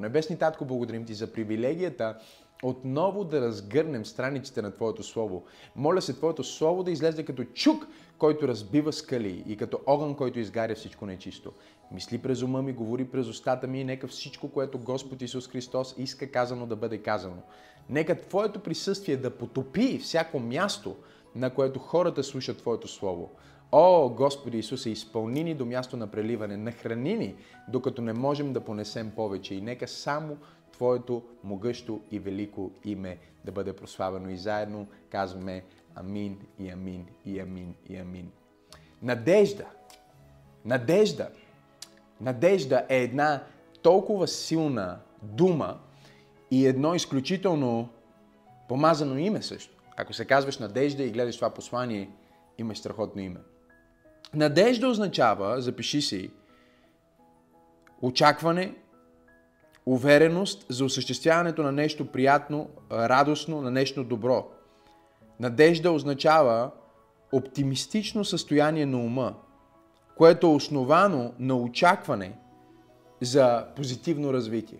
Небесни Татко, благодарим Ти за привилегията отново да разгърнем страниците на Твоето Слово. Моля се Твоето Слово да излезе като чук, който разбива скали и като огън, който изгаря всичко нечисто. Мисли през ума ми, говори през устата ми и нека всичко, което Господ Исус Христос иска казано да бъде казано. Нека Твоето присъствие да потопи всяко място, на което хората слушат Твоето Слово. О, Господи Исусе, изпълни ни до място на преливане, нахрани ни, докато не можем да понесем повече и нека само Твоето могъщо и велико име да бъде прославено. И заедно казваме Амин и Амин и Амин и Амин. Надежда. Надежда. Надежда е една толкова силна дума и едно изключително помазано име също. Ако се казваш Надежда и гледаш това послание, имаш страхотно име. Надежда означава, запиши си, очакване, увереност за осъществяването на нещо приятно, радостно, на нещо добро. Надежда означава оптимистично състояние на ума, което е основано на очакване за позитивно развитие.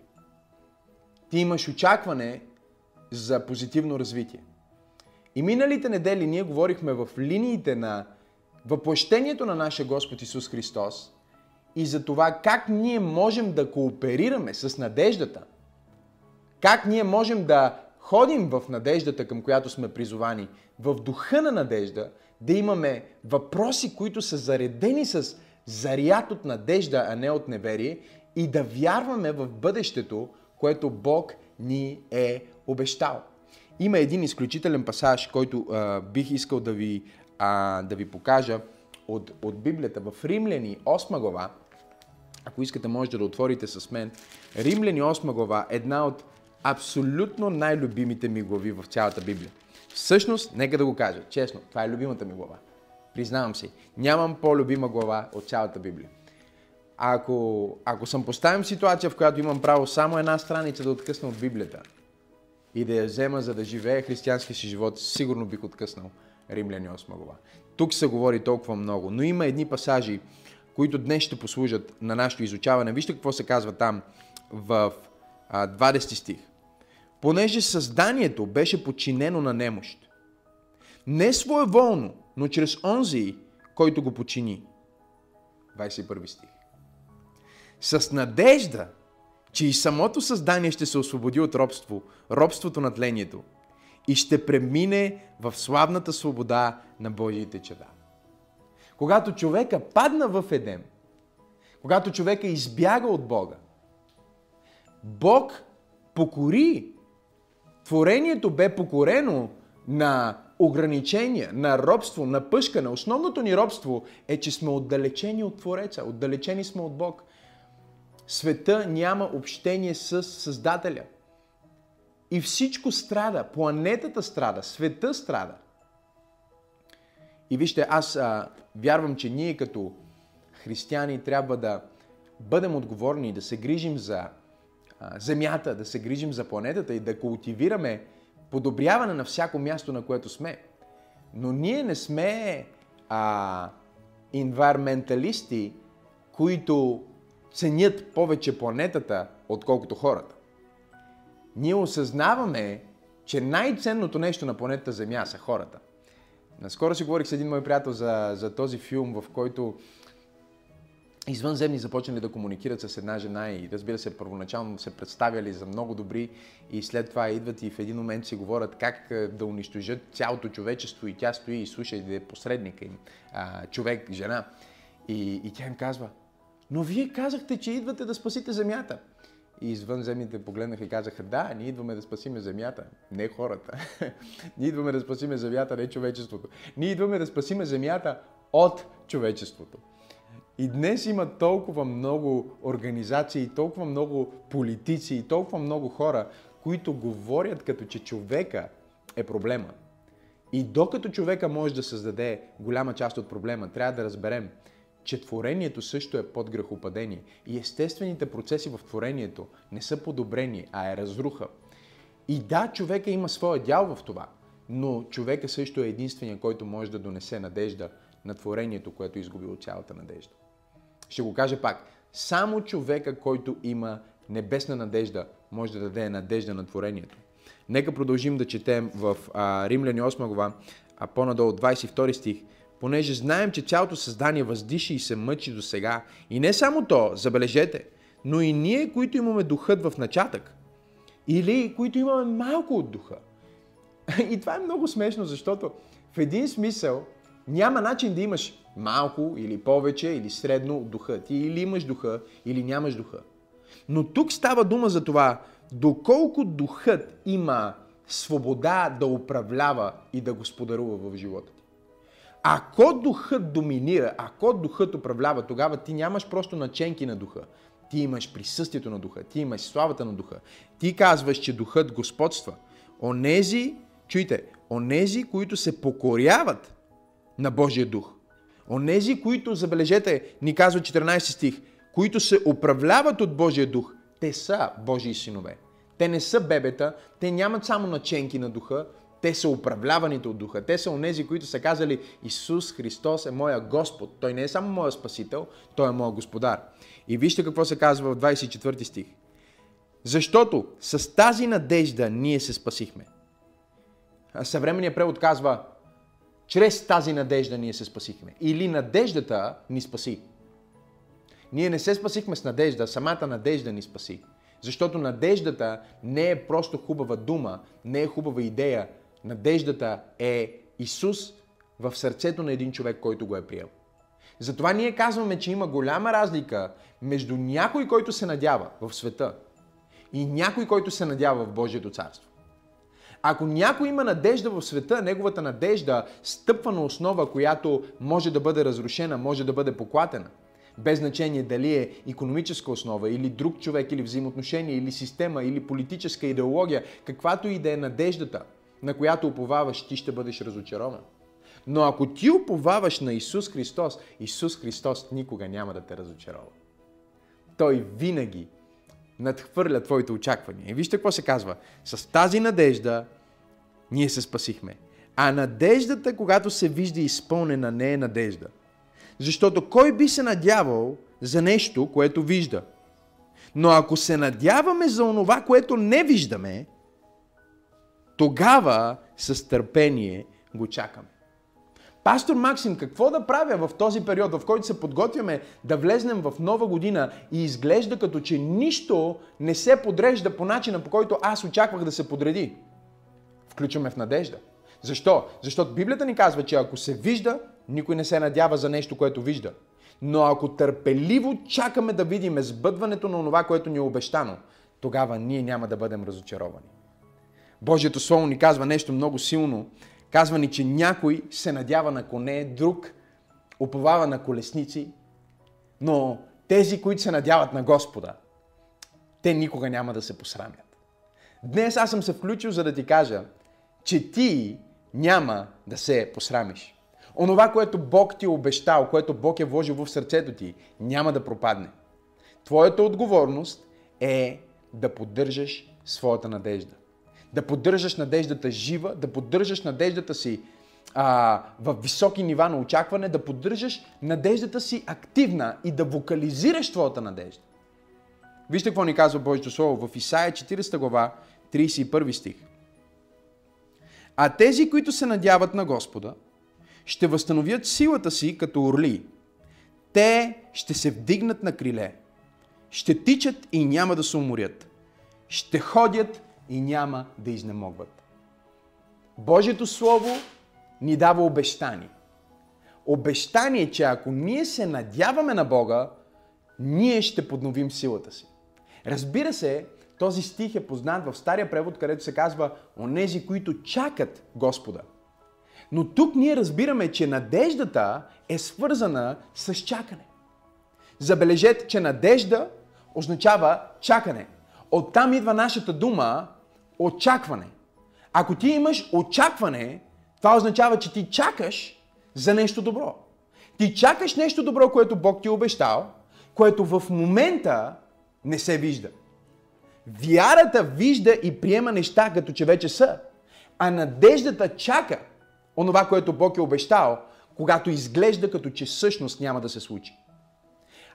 Ти имаш очакване за позитивно развитие. И миналите недели ние говорихме в линиите на въплъщението на нашия Господ Исус Христос и за това как ние можем да кооперираме с надеждата, как ние можем да ходим в надеждата, към която сме призовани, в духа на надежда, да имаме въпроси, които са заредени с заряд от надежда, а не от неверие и да вярваме в бъдещето, което Бог ни е обещал. Има един изключителен пасаж, който а, бих искал да ви, а, да ви покажа от, от Библията в Римляни 8 глава. Ако искате, можете да отворите с мен. Римляни 8 глава, една от абсолютно най-любимите ми глави в цялата Библия. Всъщност, нека да го кажа, честно, това е любимата ми глава. Признавам си, нямам по-любима глава от цялата Библия. Ако, ако съм поставен в ситуация, в която имам право само една страница да откъсна от Библията и да я взема, за да живее християнския си живот, сигурно бих откъснал Римляни 8 глава. Тук се говори толкова много, но има едни пасажи, които днес ще послужат на нашето изучаване. Вижте какво се казва там в 20 стих понеже създанието беше подчинено на немощ. Не своеволно, но чрез онзи, който го почини. 21 стих. С надежда, че и самото създание ще се освободи от робство, робството на тлението и ще премине в славната свобода на Божиите чеда. Когато човека падна в Едем, когато човека избяга от Бога, Бог покори Творението бе покорено на ограничения, на робство, на пъшкане. Основното ни робство е, че сме отдалечени от Твореца, отдалечени сме от Бог. Света няма общение с Създателя. И всичко страда. Планетата страда, света страда. И вижте, аз а, вярвам, че ние като християни трябва да бъдем отговорни да се грижим за Земята, да се грижим за планетата и да култивираме подобряване на всяко място, на което сме. Но ние не сме а, инварменталисти, които ценят повече планетата, отколкото хората. Ние осъзнаваме, че най-ценното нещо на планетата Земя са хората. Наскоро си говорих с един мой приятел за, за този филм, в който извънземни започнали да комуникират с една жена и разбира се, първоначално се представяли за много добри и след това идват и в един момент си говорят как да унищожат цялото човечество и тя стои и слуша и да е посредника им, а, човек, жена. И, и тя им казва, но вие казахте, че идвате да спасите земята. И извънземните погледнаха и казаха, да, ние идваме да спасиме земята, не хората. ние идваме да спасиме земята, не човечеството. Ние идваме да спасиме земята от човечеството. И днес има толкова много организации, толкова много политици и толкова много хора, които говорят като че човека е проблема. И докато човека може да създаде голяма част от проблема, трябва да разберем, че творението също е под грехопадение. И естествените процеси в творението не са подобрени, а е разруха. И да, човека има своя дял в това, но човека също е единствения, който може да донесе надежда на творението, което е изгубило цялата надежда. Ще го кажа пак. Само човека, който има небесна надежда може да даде надежда на творението. Нека продължим да четем в а, Римляни 8 глава, а по-надолу 22 стих. Понеже знаем, че цялото създание въздиши и се мъчи до сега. И не само то, забележете, но и ние, които имаме духът в начатък. Или които имаме малко от духа. И това е много смешно, защото в един смисъл няма начин да имаш малко или повече или средно от духа. Ти или имаш духа, или нямаш духа. Но тук става дума за това, доколко духът има свобода да управлява и да господарува в живота. Ако духът доминира, ако духът управлява, тогава ти нямаш просто наченки на духа. Ти имаш присъствието на духа, ти имаш славата на духа. Ти казваш, че духът господства. Онези, чуйте, онези, които се покоряват на Божия дух. Онези, които, забележете, ни казва 14 стих, които се управляват от Божия дух, те са Божии синове. Те не са бебета, те нямат само наченки на духа, те са управляваните от духа. Те са онези, които са казали Исус Христос е моя Господ. Той не е само моя Спасител, Той е моя Господар. И вижте какво се казва в 24 стих. Защото с тази надежда ние се спасихме. Съвременният превод казва чрез тази надежда ние се спасихме. Или надеждата ни спаси. Ние не се спасихме с надежда, самата надежда ни спаси. Защото надеждата не е просто хубава дума, не е хубава идея. Надеждата е Исус в сърцето на един човек, който го е приел. Затова ние казваме, че има голяма разлика между някой, който се надява в света и някой, който се надява в Божието царство. Ако някой има надежда в света, неговата надежда стъпва на основа, която може да бъде разрушена, може да бъде поклатена. Без значение дали е економическа основа, или друг човек, или взаимоотношение, или система, или политическа идеология, каквато и да е надеждата, на която уповаваш, ти ще бъдеш разочарован. Но ако ти уповаваш на Исус Христос, Исус Христос никога няма да те разочарова. Той винаги надхвърля твоите очаквания. И вижте какво се казва. С тази надежда ние се спасихме. А надеждата, когато се вижда изпълнена, не е надежда. Защото кой би се надявал за нещо, което вижда? Но ако се надяваме за онова, което не виждаме, тогава с търпение го чакаме. Пастор Максим, какво да правя в този период, в който се подготвяме да влезнем в нова година и изглежда като че нищо не се подрежда по начина, по който аз очаквах да се подреди? Включваме в надежда. Защо? Защото Библията ни казва, че ако се вижда, никой не се надява за нещо, което вижда. Но ако търпеливо чакаме да видим сбъдването на това, което ни е обещано, тогава ние няма да бъдем разочаровани. Божието Слово ни казва нещо много силно Казва ни, че някой се надява на коне, друг уповава на колесници, но тези, които се надяват на Господа, те никога няма да се посрамят. Днес аз съм се включил, за да ти кажа, че ти няма да се посрамиш. Онова, което Бог ти е обещал, което Бог е вложил в сърцето ти, няма да пропадне. Твоята отговорност е да поддържаш своята надежда да поддържаш надеждата жива, да поддържаш надеждата си а, в високи нива на очакване, да поддържаш надеждата си активна и да вокализираш твоята надежда. Вижте какво ни казва Божието Слово в Исаия 40 глава, 31 стих. А тези, които се надяват на Господа, ще възстановят силата си като орли. Те ще се вдигнат на криле, ще тичат и няма да се уморят, ще ходят и няма да изнемогват. Божието Слово ни дава обещание. Обещание, че ако ние се надяваме на Бога, ние ще подновим силата си. Разбира се, този стих е познат в стария превод, където се казва онези, които чакат Господа. Но тук ние разбираме, че надеждата е свързана с чакане. Забележете, че надежда означава чакане. Оттам идва нашата дума очакване. Ако ти имаш очакване, това означава, че ти чакаш за нещо добро. Ти чакаш нещо добро, което Бог ти е обещал, което в момента не се вижда. Вярата вижда и приема неща, като че вече са. А надеждата чака онова, което Бог е обещал, когато изглежда като че всъщност няма да се случи.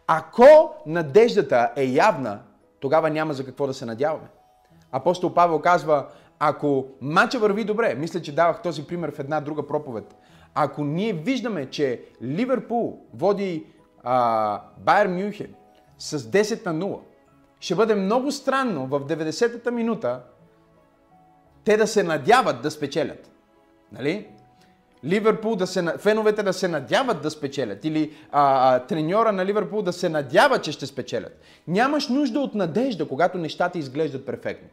Ако надеждата е явна, тогава няма за какво да се надяваме. Апостол Павел казва, ако мача върви добре, мисля, че давах този пример в една друга проповед, ако ние виждаме, че Ливерпул води Байер Мюнхен с 10 на 0, ще бъде много странно в 90-та минута те да се надяват да спечелят. Нали? Ливерпул да се, феновете да се надяват да спечелят или а, а, треньора на Ливерпул да се надява, че ще спечелят. Нямаш нужда от надежда, когато нещата изглеждат перфектно.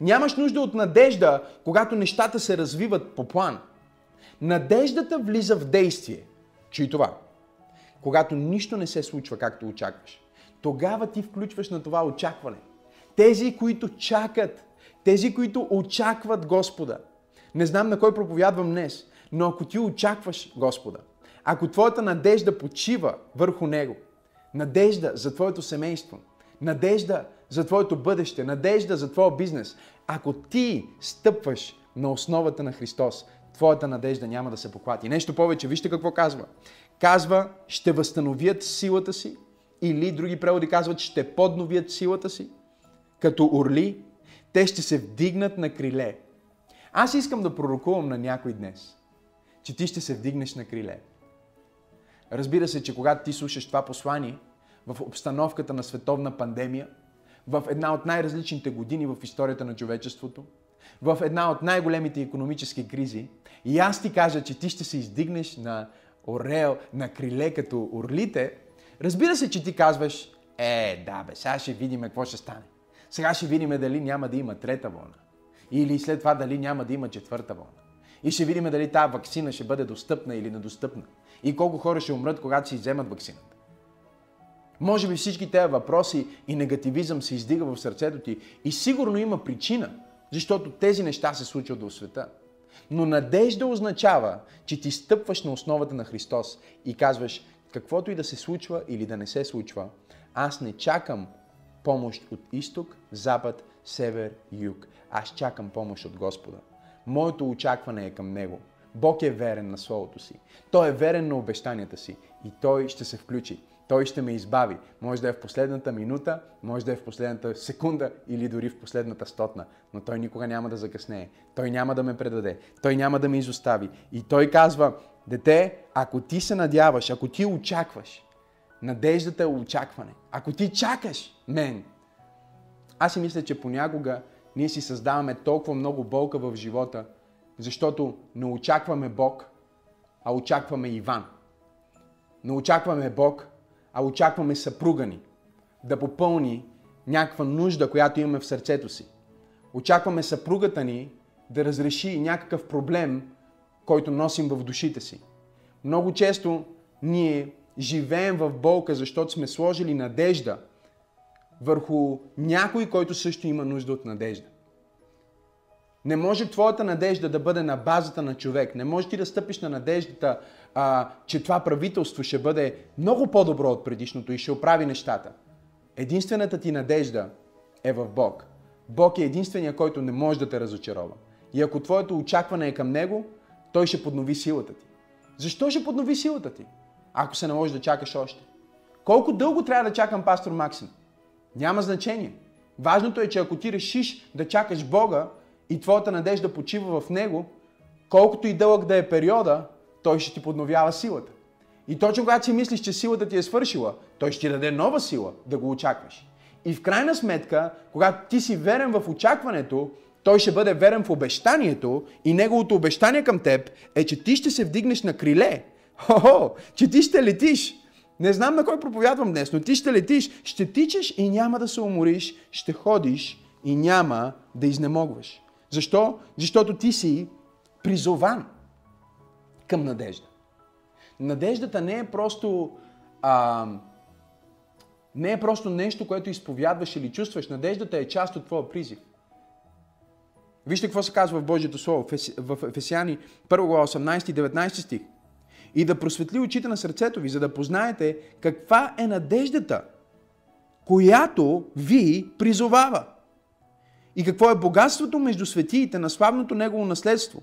Нямаш нужда от надежда, когато нещата се развиват по план. Надеждата влиза в действие. Чуй това. Когато нищо не се случва както очакваш, тогава ти включваш на това очакване. Тези, които чакат, тези, които очакват Господа. Не знам на кой проповядвам днес, но ако ти очакваш Господа, ако твоята надежда почива върху Него, надежда за твоето семейство, надежда за твоето бъдеще, надежда за твоя бизнес, ако ти стъпваш на основата на Христос, твоята надежда няма да се поклати. Нещо повече, вижте какво казва. Казва, ще възстановят силата си, или други преводи казват, ще подновят силата си, като орли, те ще се вдигнат на криле. Аз искам да пророкувам на някой днес, че ти ще се вдигнеш на криле. Разбира се, че когато ти слушаш това послание в обстановката на световна пандемия, в една от най-различните години в историята на човечеството, в една от най-големите економически кризи, и аз ти кажа, че ти ще се издигнеш на орел, на криле като орлите, разбира се, че ти казваш, е, да бе, сега ще видим какво ще стане. Сега ще видим дали няма да има трета вълна. Или след това дали няма да има четвърта вълна. И ще видим дали тази вакцина ще бъде достъпна или недостъпна. И колко хора ще умрат, когато си вземат вакцината. Може би всички тези въпроси и негативизъм се издига в сърцето ти. И сигурно има причина, защото тези неща се случват в света. Но надежда означава, че ти стъпваш на основата на Христос и казваш, каквото и да се случва или да не се случва, аз не чакам помощ от изток, запад, север, юг. Аз чакам помощ от Господа. Моето очакване е към Него. Бог е верен на Словото си. Той е верен на обещанията си и Той ще се включи. Той ще ме избави. Може да е в последната минута, може да е в последната секунда или дори в последната стотна. Но Той никога няма да закъснее. Той няма да ме предаде. Той няма да ме изостави. И Той казва, дете, ако ти се надяваш, ако ти очакваш, надеждата е очакване. Ако ти чакаш мен, аз си мисля, че понякога ние си създаваме толкова много болка в живота, защото не очакваме Бог, а очакваме Иван. Не очакваме Бог, а очакваме съпруга ни да попълни някаква нужда, която имаме в сърцето си. Очакваме съпругата ни да разреши някакъв проблем, който носим в душите си. Много често ние живеем в болка, защото сме сложили надежда върху някой, който също има нужда от надежда. Не може твоята надежда да бъде на базата на човек. Не може ти да стъпиш на надеждата, а, че това правителство ще бъде много по-добро от предишното и ще оправи нещата. Единствената ти надежда е в Бог. Бог е единствения, който не може да те разочарова. И ако твоето очакване е към Него, Той ще поднови силата ти. Защо ще поднови силата ти? Ако се наложи да чакаш още. Колко дълго трябва да чакам пастор Максим? Няма значение. Важното е, че ако ти решиш да чакаш Бога и твоята надежда почива в Него, колкото и дълъг да е периода, Той ще ти подновява силата. И точно когато си мислиш, че силата ти е свършила, Той ще ти даде нова сила да го очакваш. И в крайна сметка, когато ти си верен в очакването, той ще бъде верен в обещанието и неговото обещание към теб е, че ти ще се вдигнеш на криле. Хо-хо, че ти ще летиш. Не знам на кой проповядвам днес, но ти ще летиш, ще тичаш и няма да се умориш, ще ходиш и няма да изнемогваш. Защо? Защото ти си призован към надежда. Надеждата не е просто а, не е просто нещо, което изповядваш или чувстваш. Надеждата е част от твоя призив. Вижте какво се казва в Божието Слово, в Ефесяни 1 глава 18 и 19 стих. И да просветли очите на сърцето ви, за да познаете каква е надеждата, която ви призовава. И какво е богатството между светиите на славното Негово наследство.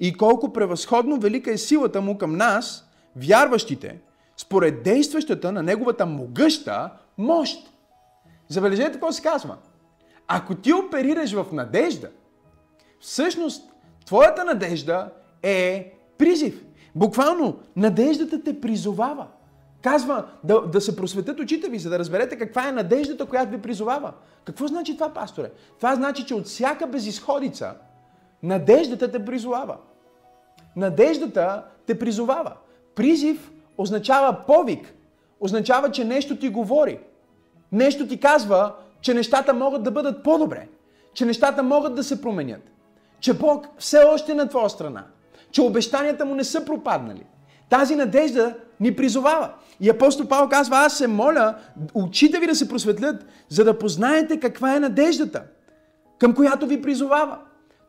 И колко превъзходно велика е силата му към нас, вярващите, според действащата на Неговата могъща мощ. Забележете какво се казва. Ако ти оперираш в надежда, всъщност твоята надежда е призив. Буквално надеждата те призовава. Казва да, да се просветят очите ви, за да разберете каква е надеждата, която ви призовава. Какво значи това, пасторе? Това значи, че от всяка безисходица надеждата те призовава. Надеждата те призовава. Призив означава повик. Означава, че нещо ти говори. Нещо ти казва, че нещата могат да бъдат по-добре. Че нещата могат да се променят. Че Бог все още е на твоя страна. Че обещанията му не са пропаднали. Тази надежда ни призовава. И апостол Павел казва, аз се моля очите ви да се просветлят, за да познаете каква е надеждата, към която ви призовава.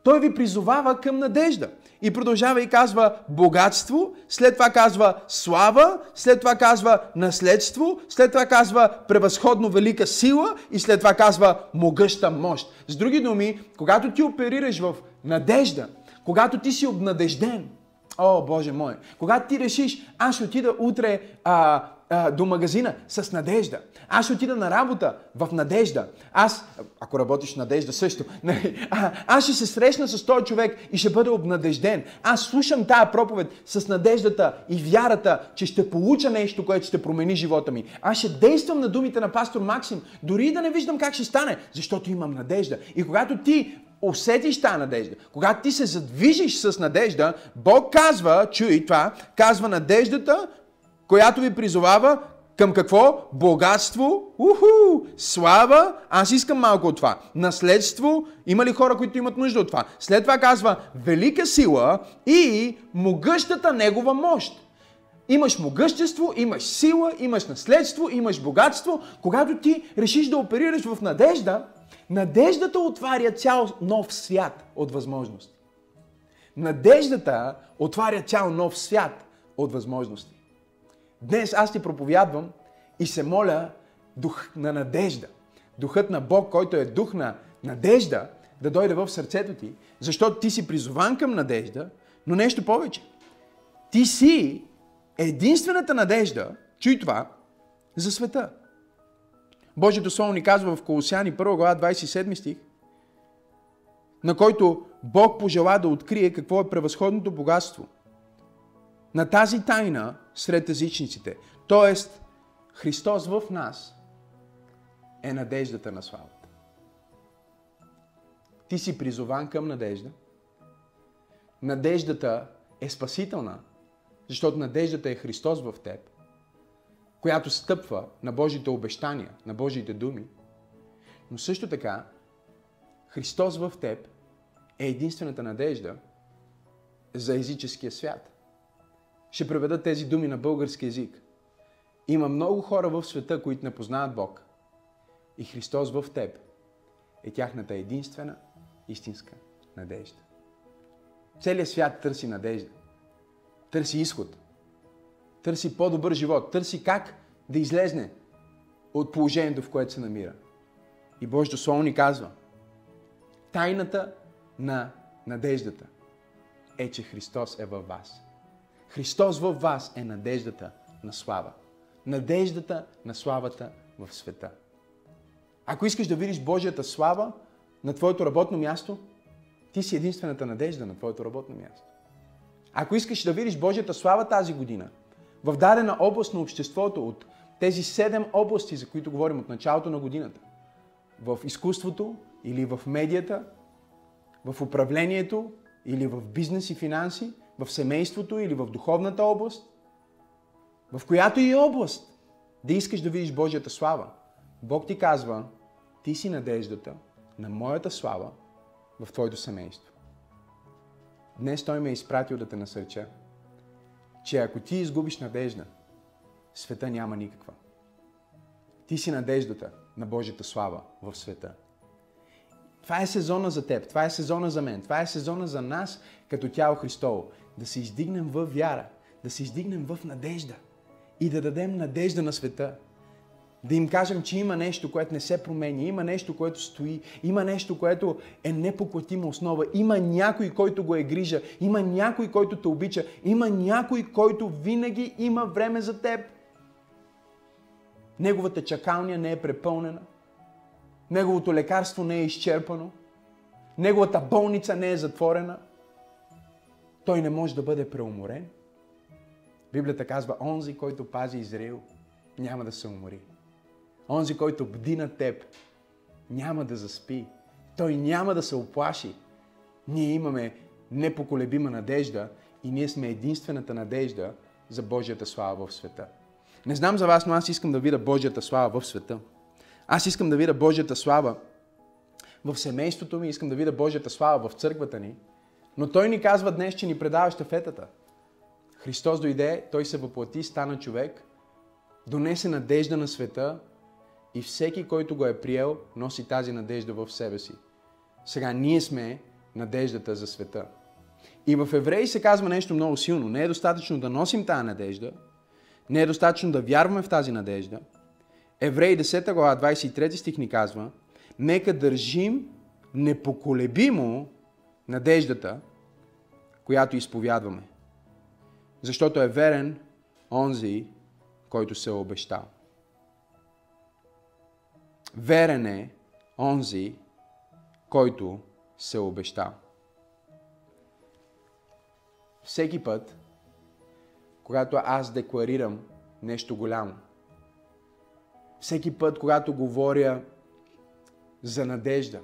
Той ви призовава към надежда. И продължава и казва богатство, след това казва слава, след това казва наследство, след това казва превъзходно велика сила и след това казва могъща мощ. С други думи, когато ти оперираш в надежда, когато ти си обнадежден, О, Боже мой! Когато ти решиш, аз ще отида утре а, а, до магазина с надежда. Аз ще отида на работа в надежда. Аз, ако работиш надежда също, нали, а, аз ще се срещна с този човек и ще бъда обнадежден. Аз слушам тая проповед с надеждата и вярата, че ще получа нещо, което ще промени живота ми. Аз ще действам на думите на пастор Максим, дори да не виждам как ще стане, защото имам надежда. И когато ти усетиш тази надежда, когато ти се задвижиш с надежда, Бог казва, чуй това, казва надеждата, която ви призовава към какво? Богатство, уху, слава, аз искам малко от това. Наследство, има ли хора, които имат нужда от това? След това казва велика сила и могъщата негова мощ. Имаш могъщество, имаш сила, имаш наследство, имаш богатство. Когато ти решиш да оперираш в надежда, Надеждата отваря цял нов свят от възможности. Надеждата отваря цял нов свят от възможности. Днес аз ти проповядвам и се моля дух на надежда. Духът на Бог, който е дух на надежда, да дойде в сърцето ти, защото ти си призован към надежда, но нещо повече. Ти си единствената надежда, чуй това, за света. Божието Слово ни казва в Колосяни 1 глава 27 стих, на който Бог пожела да открие какво е превъзходното богатство на тази тайна сред езичниците. Тоест, Христос в нас е надеждата на славата. Ти си призован към надежда. Надеждата е спасителна, защото надеждата е Христос в теб която стъпва на Божите обещания, на Божите думи. Но също така, Христос в теб е единствената надежда за езическия свят. Ще преведа тези думи на български язик. Има много хора в света, които не познават Бог. И Христос в теб е тяхната единствена истинска надежда. Целият свят търси надежда. Търси изход търси по-добър живот, търси как да излезне от положението, в което се намира. И Божието Слово ни казва, тайната на надеждата е, че Христос е във вас. Христос във вас е надеждата на слава. Надеждата на славата в света. Ако искаш да видиш Божията слава на твоето работно място, ти си единствената надежда на твоето работно място. Ако искаш да видиш Божията слава тази година, в дадена област на обществото от тези седем области, за които говорим от началото на годината, в изкуството или в медията, в управлението или в бизнес и финанси, в семейството или в духовната област, в която и област да искаш да видиш Божията слава, Бог ти казва, ти си надеждата на моята слава в твоето семейство. Днес Той ме е изпратил да те насърча че ако ти изгубиш надежда, света няма никаква. Ти си надеждата на Божията слава в света. Това е сезона за теб, това е сезона за мен, това е сезона за нас като тяло Христово. Да се издигнем в вяра, да се издигнем в надежда и да дадем надежда на света. Да им кажем, че има нещо, което не се променя, има нещо, което стои, има нещо, което е непоклатима основа, има някой, който го е грижа, има някой, който те обича, има някой, който винаги има време за теб. Неговата чакалня не е препълнена. неговото лекарство не е изчерпано, неговата болница не е затворена, той не може да бъде преуморен. Библията казва, онзи, който пази Израил, няма да се умори. Онзи, който бди на теб, няма да заспи. Той няма да се оплаши. Ние имаме непоколебима надежда и ние сме единствената надежда за Божията слава в света. Не знам за вас, но аз искам да видя Божията слава в света. Аз искам да видя Божията слава в семейството ми, искам да видя Божията слава в църквата ни, но Той ни казва днес, че ни предава щафетата. Христос дойде, Той се въплати, стана човек, донесе надежда на света и всеки, който го е приел, носи тази надежда в себе си. Сега ние сме надеждата за света. И в Евреи се казва нещо много силно. Не е достатъчно да носим тази надежда, не е достатъчно да вярваме в тази надежда. Евреи 10 глава 23 стих ни казва, нека държим непоколебимо надеждата, която изповядваме. Защото е верен онзи, който се е обещал. Верен е онзи, който се обещал. Всеки път, когато аз декларирам нещо голямо, всеки път, когато говоря за надежда,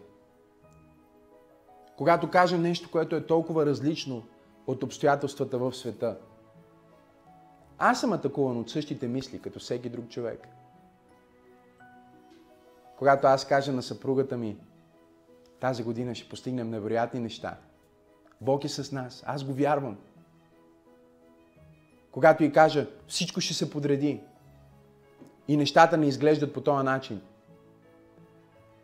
когато кажа нещо, което е толкова различно от обстоятелствата в света, аз съм атакуван от същите мисли, като всеки друг човек. Когато аз кажа на съпругата ми, тази година ще постигнем невероятни неща. Бог е с нас. Аз го вярвам. Когато и кажа, всичко ще се подреди и нещата не изглеждат по този начин.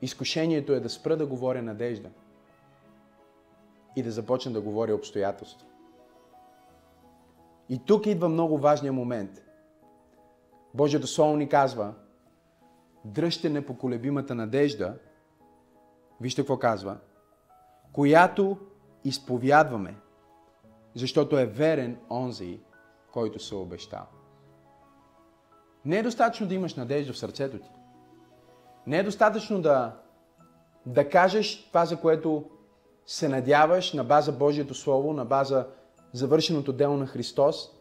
Изкушението е да спра да говоря надежда и да започна да говоря обстоятелство. И тук идва много важния момент. Божието Слово ни казва, дръжте непоколебимата надежда, вижте какво казва, която изповядваме, защото е верен онзи, който се обещал. Не е достатъчно да имаш надежда в сърцето ти. Не е достатъчно да, да кажеш това, за което се надяваш на база Божието Слово, на база завършеното дело на Христос.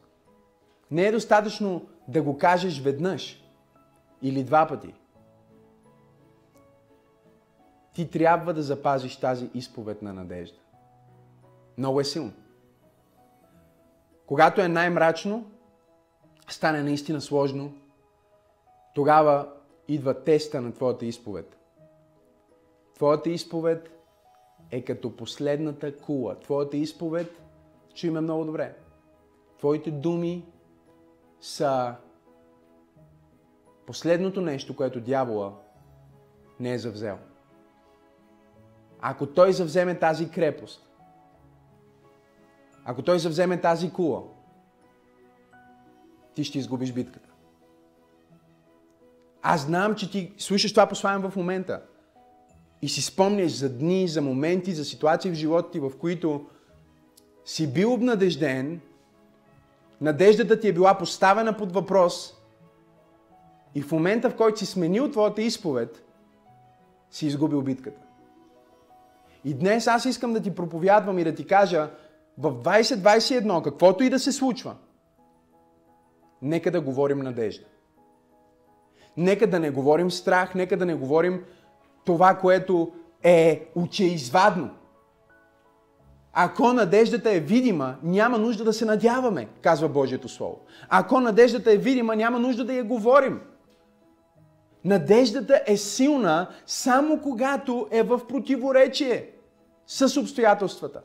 Не е достатъчно да го кажеш веднъж или два пъти. Ти трябва да запазиш тази изповед на надежда. Много е силно. Когато е най-мрачно, стане наистина сложно, тогава идва теста на твоята изповед. Твоята изповед е като последната кула. Твоята изповед, чуй ме много добре, твоите думи са последното нещо, което дявола не е завзел. Ако той завземе тази крепост, ако той завземе тази кула, ти ще изгубиш битката. Аз знам, че ти слушаш това послание в момента и си спомняш за дни, за моменти, за ситуации в живота ти, в които си бил обнадежден, надеждата ти е била поставена под въпрос и в момента, в който си сменил твоята изповед, си изгубил битката. И днес аз искам да ти проповядвам и да ти кажа, в 2021, каквото и да се случва, нека да говорим надежда. Нека да не говорим страх, нека да не говорим това, което е очеизвадно. Ако надеждата е видима, няма нужда да се надяваме, казва Божието Слово. Ако надеждата е видима, няма нужда да я говорим. Надеждата е силна само когато е в противоречие с обстоятелствата.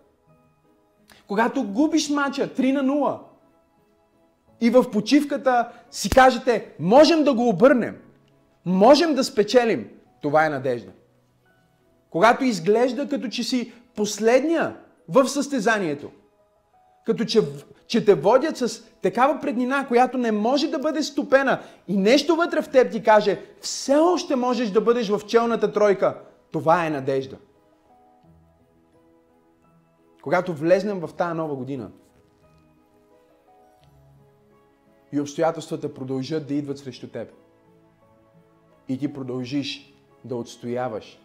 Когато губиш мача 3 на 0 и в почивката си кажете, можем да го обърнем, можем да спечелим, това е надежда. Когато изглежда като че си последния в състезанието, като че, че те водят с такава преднина, която не може да бъде стопена и нещо вътре в теб ти каже, все още можеш да бъдеш в челната тройка. Това е надежда. Когато влезнем в тази нова година и обстоятелствата продължат да идват срещу теб и ти продължиш да отстояваш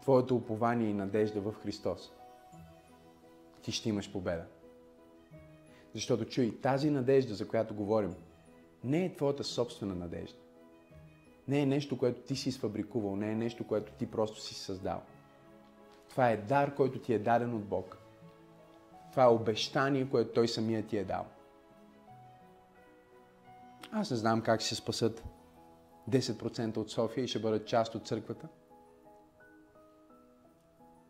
твоето упование и надежда в Христос, ти ще имаш победа. Защото чуй, тази надежда, за която говорим, не е твоята собствена надежда. Не е нещо, което ти си сфабрикувал, не е нещо, което ти просто си създал. Това е дар, който ти е даден от Бог. Това е обещание, което Той самия ти е дал. Аз не знам как ще се спасат 10% от София и ще бъдат част от църквата.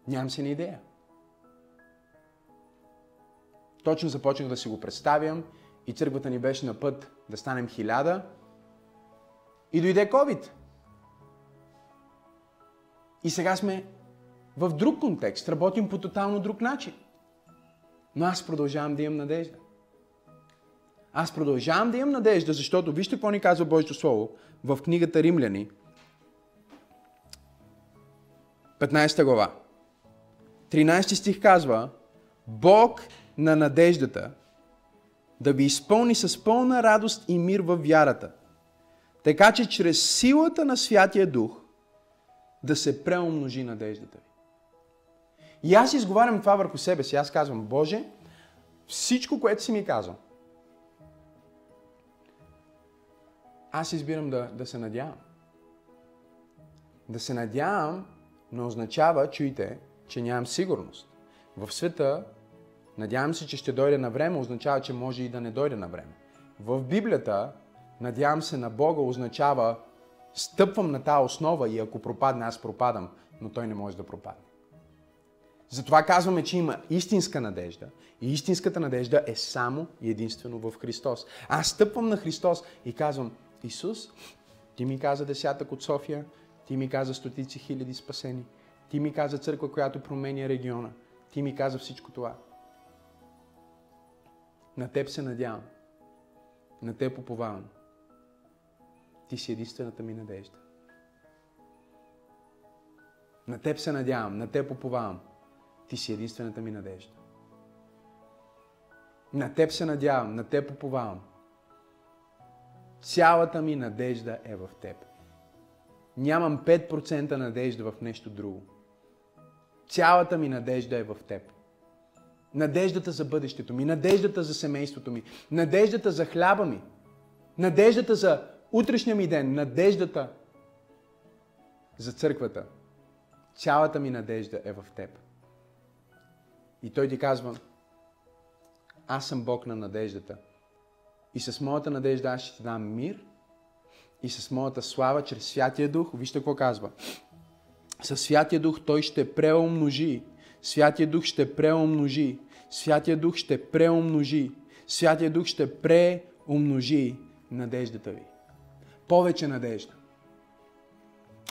Нямам си ни идея. Точно започнах да си го представям и църквата ни беше на път да станем хиляда и дойде COVID. И сега сме в друг контекст, работим по тотално друг начин. Но аз продължавам да имам надежда. Аз продължавам да имам надежда, защото вижте какво ни казва Божието Слово в книгата Римляни, 15 глава. 13 стих казва, Бог на надеждата да ви изпълни с пълна радост и мир във вярата, така че чрез силата на Святия Дух да се преумножи надеждата ви. И аз изговарям това върху себе си. Аз казвам, Боже, всичко, което си ми казал, аз избирам да, да се надявам. Да се надявам не означава, чуйте, че нямам сигурност. В света, надявам се, че ще дойде на време, означава, че може и да не дойде на време. В Библията, надявам се на Бога, означава стъпвам на тази основа и ако пропадне, аз пропадам, но той не може да пропадне. Затова казваме, че има истинска надежда и истинската надежда е само и единствено в Христос. Аз стъпвам на Христос и казвам, Исус, ти ми каза десятък от София, ти ми каза стотици хиляди спасени, ти ми каза църква, която променя региона, ти ми каза всичко това. На теб се надявам, на теб уповавам. Ти си единствената ми надежда. На теб се надявам, на теб уповавам. Ти си единствената ми надежда. На теб се надявам, на теб уповавам. Цялата ми надежда е в теб. Нямам 5% надежда в нещо друго. Цялата ми надежда е в теб. Надеждата за бъдещето ми, надеждата за семейството ми, надеждата за хляба ми, надеждата за утрешния ми ден, надеждата за църквата. Цялата ми надежда е в теб. И той ти казва, аз съм Бог на надеждата. И с моята надежда аз ще ти дам мир и с моята слава чрез Святия Дух, вижте какво казва. Със Святия Дух той ще преумножи. Святия Дух ще преумножи. Святия Дух ще преумножи. Святия Дух ще преумножи надеждата ви. Повече надежда.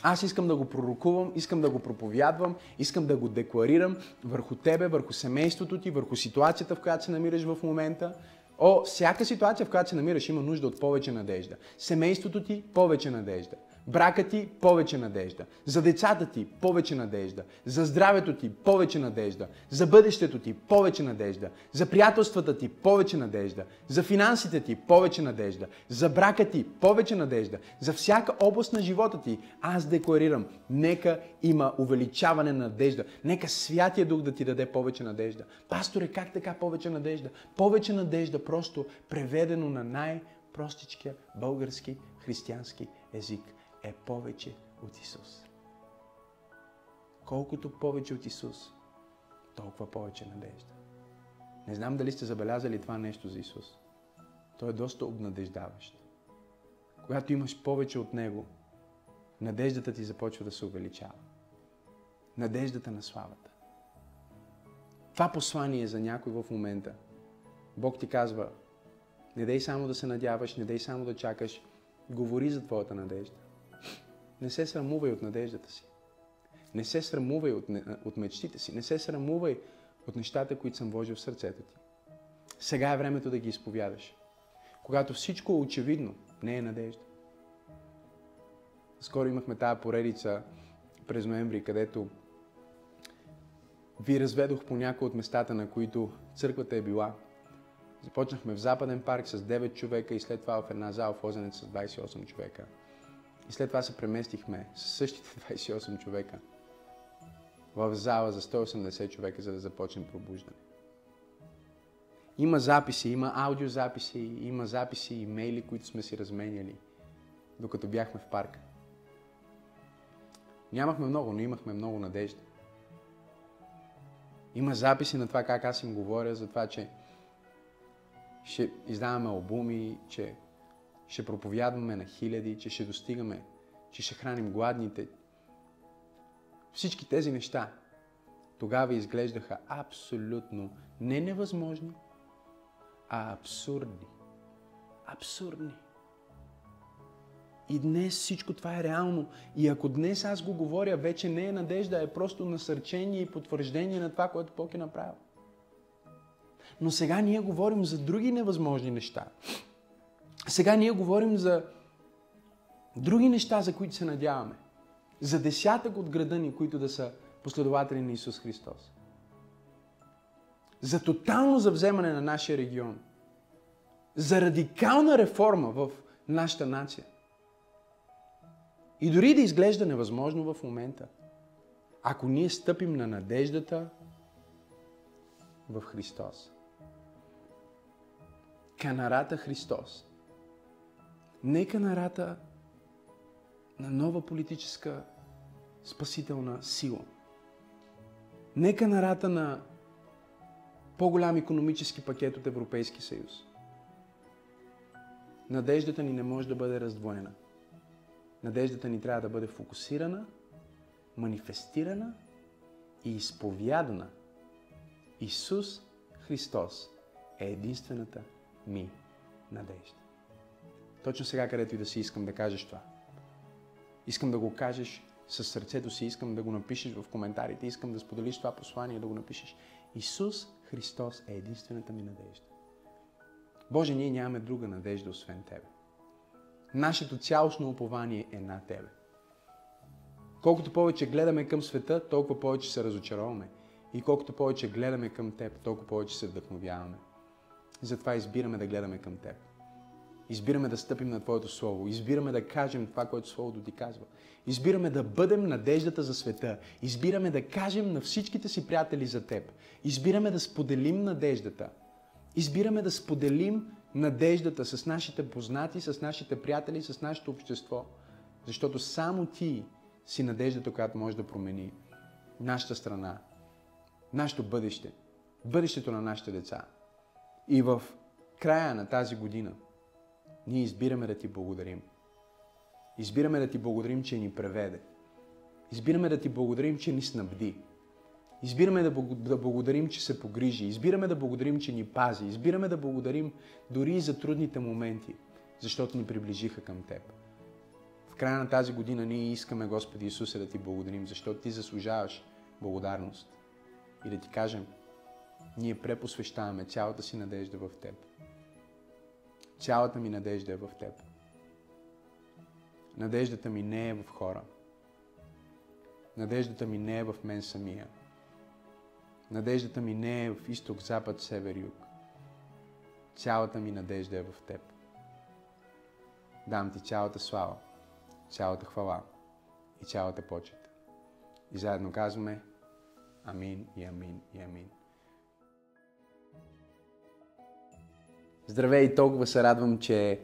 Аз искам да го пророкувам, искам да го проповядвам, искам да го декларирам върху тебе, върху семейството ти, върху ситуацията, в която се намираш в момента. О, всяка ситуация, в която се намираш, има нужда от повече надежда. Семейството ти повече надежда. Брака ти повече надежда. За децата ти повече надежда. За здравето ти повече надежда. За бъдещето ти повече надежда. За приятелствата ти повече надежда. За финансите ти повече надежда. За брака ти повече надежда. За всяка област на живота ти аз декларирам, нека има увеличаване на надежда. Нека Святия Дух да ти даде повече надежда. Пасторе, как така повече надежда? Повече надежда, просто преведено на най-простичкия български християнски език е повече от Исус. Колкото повече от Исус, толкова повече надежда. Не знам дали сте забелязали това нещо за Исус. Той е доста обнадеждаващ. Когато имаш повече от Него, надеждата ти започва да се увеличава. Надеждата на славата. Това послание за някой в момента. Бог ти казва, не дей само да се надяваш, не дей само да чакаш, говори за твоята надежда. Не се срамувай от надеждата си. Не се срамувай от, от мечтите си. Не се срамувай от нещата, които съм вложил в сърцето ти. Сега е времето да ги изповядаш. Когато всичко е очевидно, не е надежда. Скоро имахме тази поредица през ноември, където ви разведох по някои от местата, на които църквата е била. Започнахме в Западен парк с 9 човека и след това в една зала в Озенец с 28 човека. И след това се преместихме с същите 28 човека в зала за 180 човека, за да започнем пробуждане. Има записи, има аудиозаписи, има записи, имейли, които сме си разменяли, докато бяхме в парка. Нямахме много, но имахме много надежда. Има записи на това как аз им говоря, за това, че ще издаваме албуми, че ще проповядваме на хиляди, че ще достигаме, че ще храним гладните. Всички тези неща тогава изглеждаха абсолютно не невъзможни, а абсурдни. Абсурдни. И днес всичко това е реално. И ако днес аз го говоря, вече не е надежда, е просто насърчение и потвърждение на това, което Бог е направил. Но сега ние говорим за други невъзможни неща. Сега ние говорим за други неща, за които се надяваме. За десятък от града ни, които да са последователи на Исус Христос. За тотално завземане на нашия регион. За радикална реформа в нашата нация. И дори да изглежда невъзможно в момента, ако ние стъпим на надеждата в Христос. Канарата Христос. Не канарата на нова политическа спасителна сила. Не канарата на по-голям економически пакет от Европейски съюз. Надеждата ни не може да бъде раздвоена. Надеждата ни трябва да бъде фокусирана, манифестирана и изповядана. Исус Христос е единствената ми надежда. Точно сега, където и да си искам да кажеш това. Искам да го кажеш със сърцето си, искам да го напишеш в коментарите, искам да споделиш това послание, да го напишеш. Исус Христос е единствената ми надежда. Боже, ние нямаме друга надежда, освен Тебе. Нашето цялостно упование е на Тебе. Колкото повече гледаме към света, толкова повече се разочароваме. И колкото повече гледаме към Теб, толкова повече се вдъхновяваме. Затова избираме да гледаме към Теб. Избираме да стъпим на Твоето Слово. Избираме да кажем това, което Словото ти казва. Избираме да бъдем надеждата за света. Избираме да кажем на всичките си приятели за Теб. Избираме да споделим надеждата. Избираме да споделим надеждата с нашите познати, с нашите приятели, с нашето общество. Защото само Ти си надеждата, която може да промени нашата страна, нашето бъдеще, бъдещето на нашите деца. И в края на тази година ние избираме да Ти благодарим. Избираме да Ти благодарим, че ни преведе. Избираме да Ти благодарим, че ни снабди. Избираме да, да благодарим, че се погрижи. Избираме да благодарим, че ни пази. Избираме да благодарим дори и за трудните моменти, защото ни приближиха към Теб. В края на тази година ние искаме, Господи Исусе, да Ти благодарим, защото Ти заслужаваш благодарност. И да Ти кажем, ние препосвещаваме цялата си надежда в Теб. Цялата ми надежда е в Теб. Надеждата ми не е в хора. Надеждата ми не е в мен самия. Надеждата ми не е в изток, запад, север, юг. Цялата ми надежда е в Теб. Дам Ти цялата слава, цялата хвала и цялата почет. И заедно казваме Амин и Амин и Амин. Здравей, толкова се радвам, че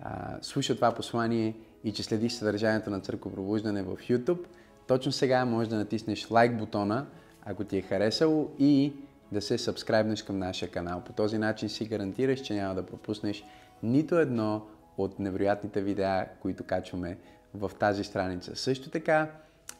а, слуша това послание и че следиш съдържанието на Пробуждане в YouTube. Точно сега можеш да натиснеш лайк бутона, ако ти е харесало и да се сабскрайбнеш към нашия канал. По този начин си гарантираш, че няма да пропуснеш нито едно от невероятните видеа, които качваме в тази страница. Също така,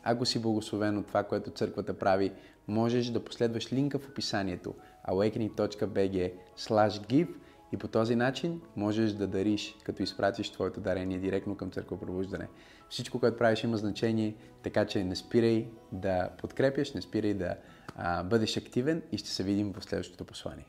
ако си благословен от това, което църквата прави, можеш да последваш линка в описанието awakening.bg give и по този начин можеш да дариш, като изпратиш твоето дарение директно към Църква Пробуждане. Всичко, което правиш има значение, така че не спирай да подкрепяш, не спирай да а, бъдеш активен и ще се видим в следващото послание.